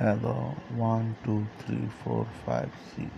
Hello, one, two, three, four, five, six.